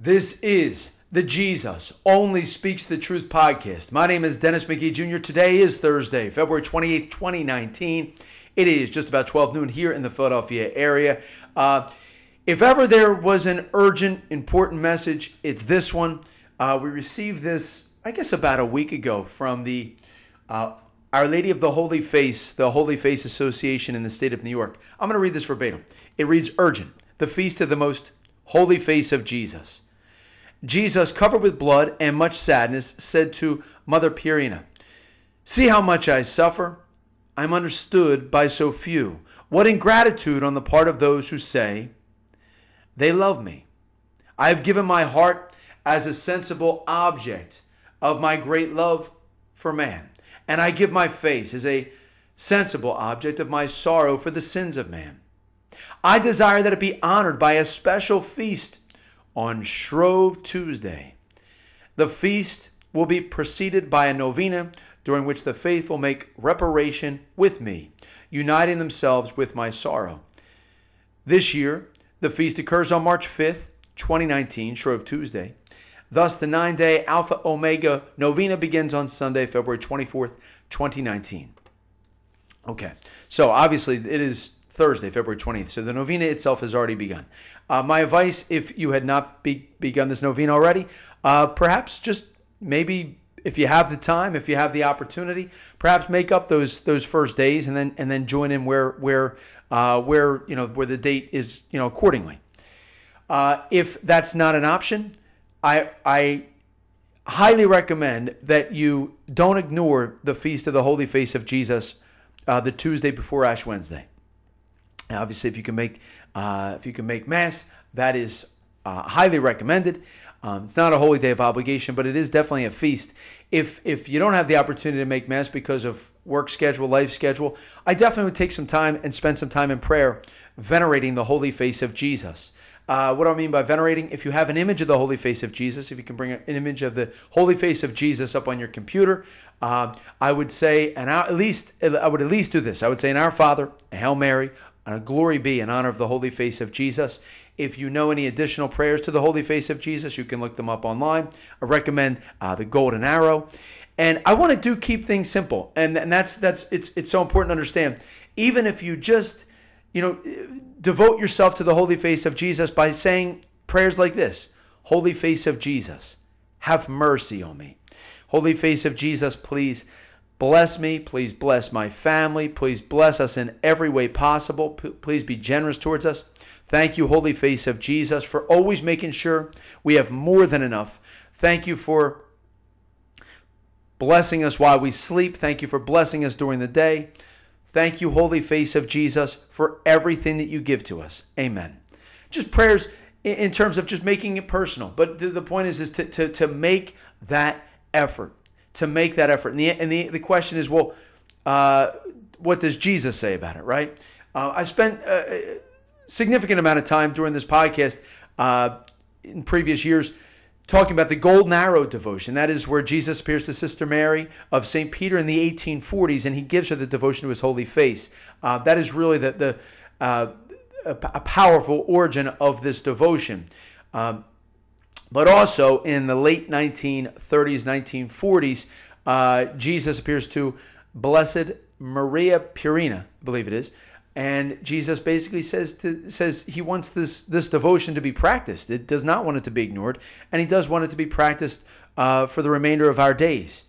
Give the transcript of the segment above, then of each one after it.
This is the Jesus Only Speaks the Truth podcast. My name is Dennis McGee Jr. Today is Thursday, February 28th, 2019. It is just about 12 noon here in the Philadelphia area. Uh, if ever there was an urgent, important message, it's this one. Uh, we received this, I guess, about a week ago from the uh, Our Lady of the Holy Face, the Holy Face Association in the state of New York. I'm going to read this verbatim. It reads Urgent, the feast of the most holy face of Jesus. Jesus, covered with blood and much sadness, said to Mother Pierina, See how much I suffer? I'm understood by so few. What ingratitude on the part of those who say, They love me. I have given my heart as a sensible object of my great love for man, and I give my face as a sensible object of my sorrow for the sins of man. I desire that it be honored by a special feast on Shrove Tuesday. The feast will be preceded by a novena during which the faithful make reparation with me, uniting themselves with my sorrow. This year, the feast occurs on March 5th, 2019, Shrove Tuesday. Thus, the nine day Alpha Omega novena begins on Sunday, February 24th, 2019. Okay, so obviously it is Thursday, February 20th. So the novena itself has already begun. Uh, my advice, if you had not be, begun this novena already, uh, perhaps just maybe if you have the time, if you have the opportunity, perhaps make up those those first days and then and then join in where where uh, where you know where the date is you know accordingly. Uh, if that's not an option, I I highly recommend that you don't ignore the feast of the Holy Face of Jesus, uh, the Tuesday before Ash Wednesday. Now, obviously, if you can make uh, if you can make mass, that is uh, highly recommended. Um, it's not a holy day of obligation, but it is definitely a feast. If if you don't have the opportunity to make mass because of work schedule, life schedule, I definitely would take some time and spend some time in prayer, venerating the holy face of Jesus. Uh, what do I mean by venerating? If you have an image of the holy face of Jesus, if you can bring an image of the holy face of Jesus up on your computer, uh, I would say, and at least I would at least do this. I would say, in Our Father, a Hail Mary, glory be in honor of the holy face of Jesus. If you know any additional prayers to the holy face of Jesus, you can look them up online. I recommend uh, the Golden Arrow. And I want to do keep things simple, and, and that's that's it's it's so important to understand. Even if you just you know devote yourself to the holy face of Jesus by saying prayers like this: Holy face of Jesus, have mercy on me. Holy face of Jesus, please Bless me. Please bless my family. Please bless us in every way possible. P- please be generous towards us. Thank you, Holy Face of Jesus, for always making sure we have more than enough. Thank you for blessing us while we sleep. Thank you for blessing us during the day. Thank you, Holy Face of Jesus, for everything that you give to us. Amen. Just prayers in terms of just making it personal. But the point is, is to, to, to make that effort to make that effort. And the, and the, the question is, well, uh, what does Jesus say about it, right? Uh, I spent a significant amount of time during this podcast uh, in previous years talking about the Golden Arrow devotion. That is where Jesus appears to Sister Mary of St. Peter in the 1840s, and he gives her the devotion to his holy face. Uh, that is really the, the uh, a, a, powerful origin of this devotion. Um, but also in the late 1930s, 1940s, uh, Jesus appears to Blessed Maria Pierina, I believe it is, and Jesus basically says to, says he wants this this devotion to be practiced. It does not want it to be ignored, and he does want it to be practiced uh, for the remainder of our days.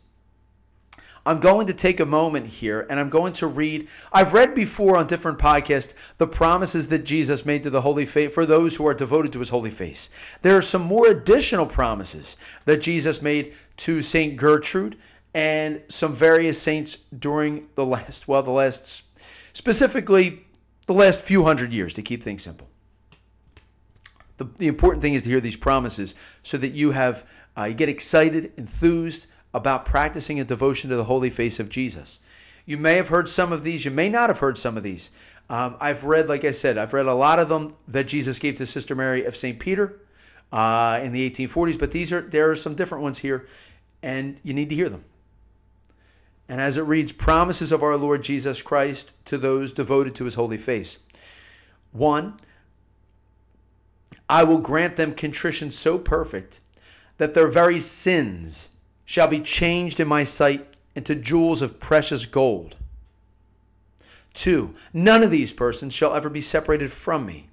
I'm going to take a moment here and I'm going to read. I've read before on different podcasts the promises that Jesus made to the Holy Face for those who are devoted to his holy face. There are some more additional promises that Jesus made to St. Gertrude and some various saints during the last, well, the last, specifically the last few hundred years to keep things simple. The, the important thing is to hear these promises so that you have, uh, you get excited, enthused, about practicing a devotion to the holy face of Jesus. You may have heard some of these, you may not have heard some of these. Um, I've read, like I said, I've read a lot of them that Jesus gave to Sister Mary of St. Peter uh, in the 1840s, but these are there are some different ones here, and you need to hear them. And as it reads, promises of our Lord Jesus Christ to those devoted to his holy face. One, I will grant them contrition so perfect that their very sins shall be changed in my sight into jewels of precious gold. Two, none of these persons shall ever be separated from me.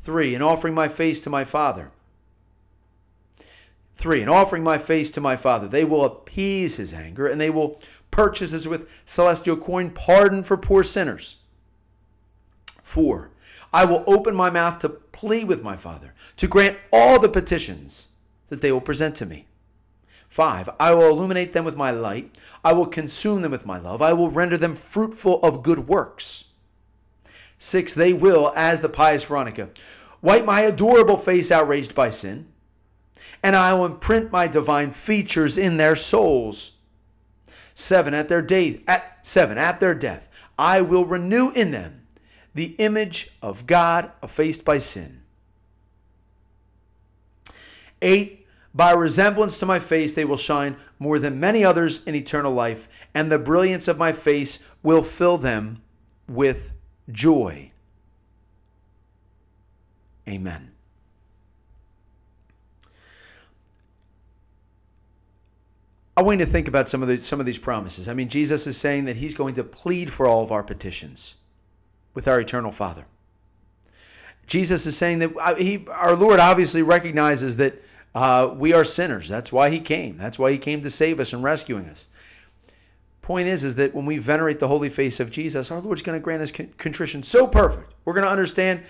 Three, in offering my face to my Father. Three, in offering my face to my Father, they will appease his anger, and they will purchase as with celestial coin pardon for poor sinners. Four, I will open my mouth to plead with my Father, to grant all the petitions that they will present to me. Five, I will illuminate them with my light. I will consume them with my love. I will render them fruitful of good works. Six, they will, as the pious Veronica, wipe my adorable face outraged by sin, and I will imprint my divine features in their souls. Seven, at their day, at seven, at their death, I will renew in them the image of God effaced by sin. Eight, by resemblance to my face, they will shine more than many others in eternal life, and the brilliance of my face will fill them with joy. Amen. I want you to think about some of the, some of these promises. I mean, Jesus is saying that He's going to plead for all of our petitions with our eternal Father. Jesus is saying that uh, he, our Lord obviously recognizes that uh, we are sinners. That's why he came. That's why he came to save us and rescuing us. Point is, is that when we venerate the holy face of Jesus, our Lord's going to grant us contrition so perfect. We're going to understand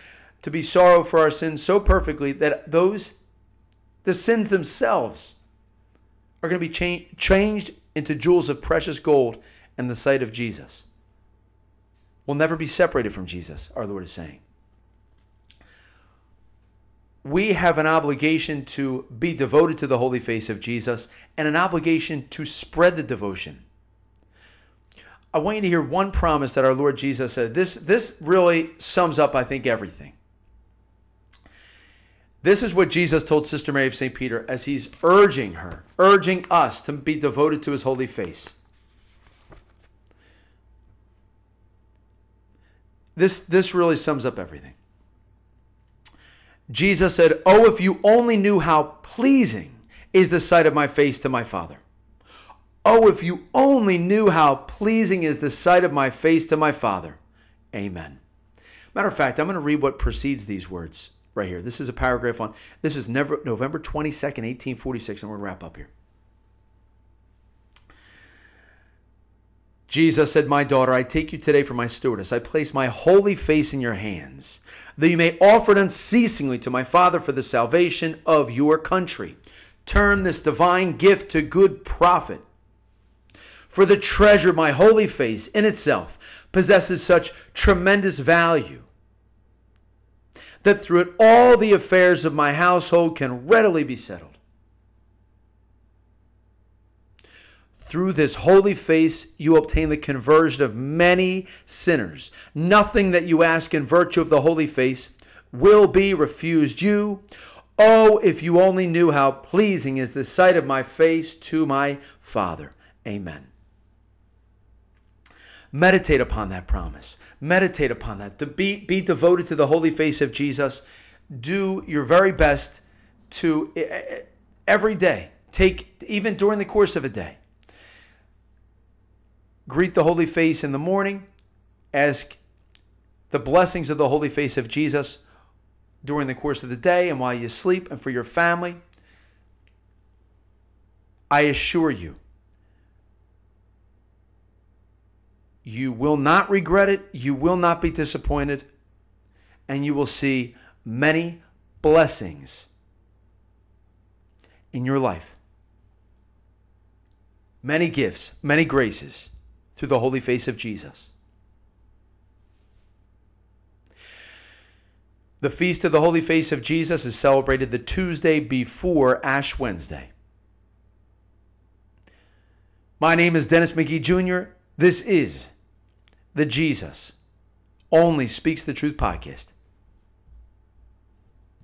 to be sorrow for our sins so perfectly that those, the sins themselves, are going to be cha- changed into jewels of precious gold in the sight of Jesus. We'll never be separated from Jesus, our Lord is saying we have an obligation to be devoted to the holy face of Jesus and an obligation to spread the devotion. I want you to hear one promise that our Lord Jesus said. This, this really sums up, I think, everything. This is what Jesus told Sister Mary of St. Peter as he's urging her, urging us to be devoted to his holy face. This, this really sums up everything. Jesus said, Oh, if you only knew how pleasing is the sight of my face to my Father. Oh, if you only knew how pleasing is the sight of my face to my Father. Amen. Matter of fact, I'm going to read what precedes these words right here. This is a paragraph on, this is never, November 22nd, 1846. I'm going to wrap up here. Jesus said, My daughter, I take you today for my stewardess. I place my holy face in your hands that you may offer it unceasingly to my Father for the salvation of your country. Turn this divine gift to good profit. For the treasure, my holy face in itself, possesses such tremendous value that through it all the affairs of my household can readily be settled. Through this holy face, you obtain the conversion of many sinners. Nothing that you ask in virtue of the holy face will be refused you. Oh, if you only knew how pleasing is the sight of my face to my Father. Amen. Meditate upon that promise. Meditate upon that. To be, be devoted to the holy face of Jesus. Do your very best to every day, take, even during the course of a day, greet the holy face in the morning, ask the blessings of the holy face of Jesus during the course of the day and while you sleep and for your family. I assure you, you will not regret it, you will not be disappointed, and you will see many blessings in your life. Many gifts, many graces through the holy face of Jesus. The Feast of the Holy Face of Jesus is celebrated the Tuesday before Ash Wednesday. My name is Dennis McGee Jr. This is the Jesus Only Speaks the Truth podcast.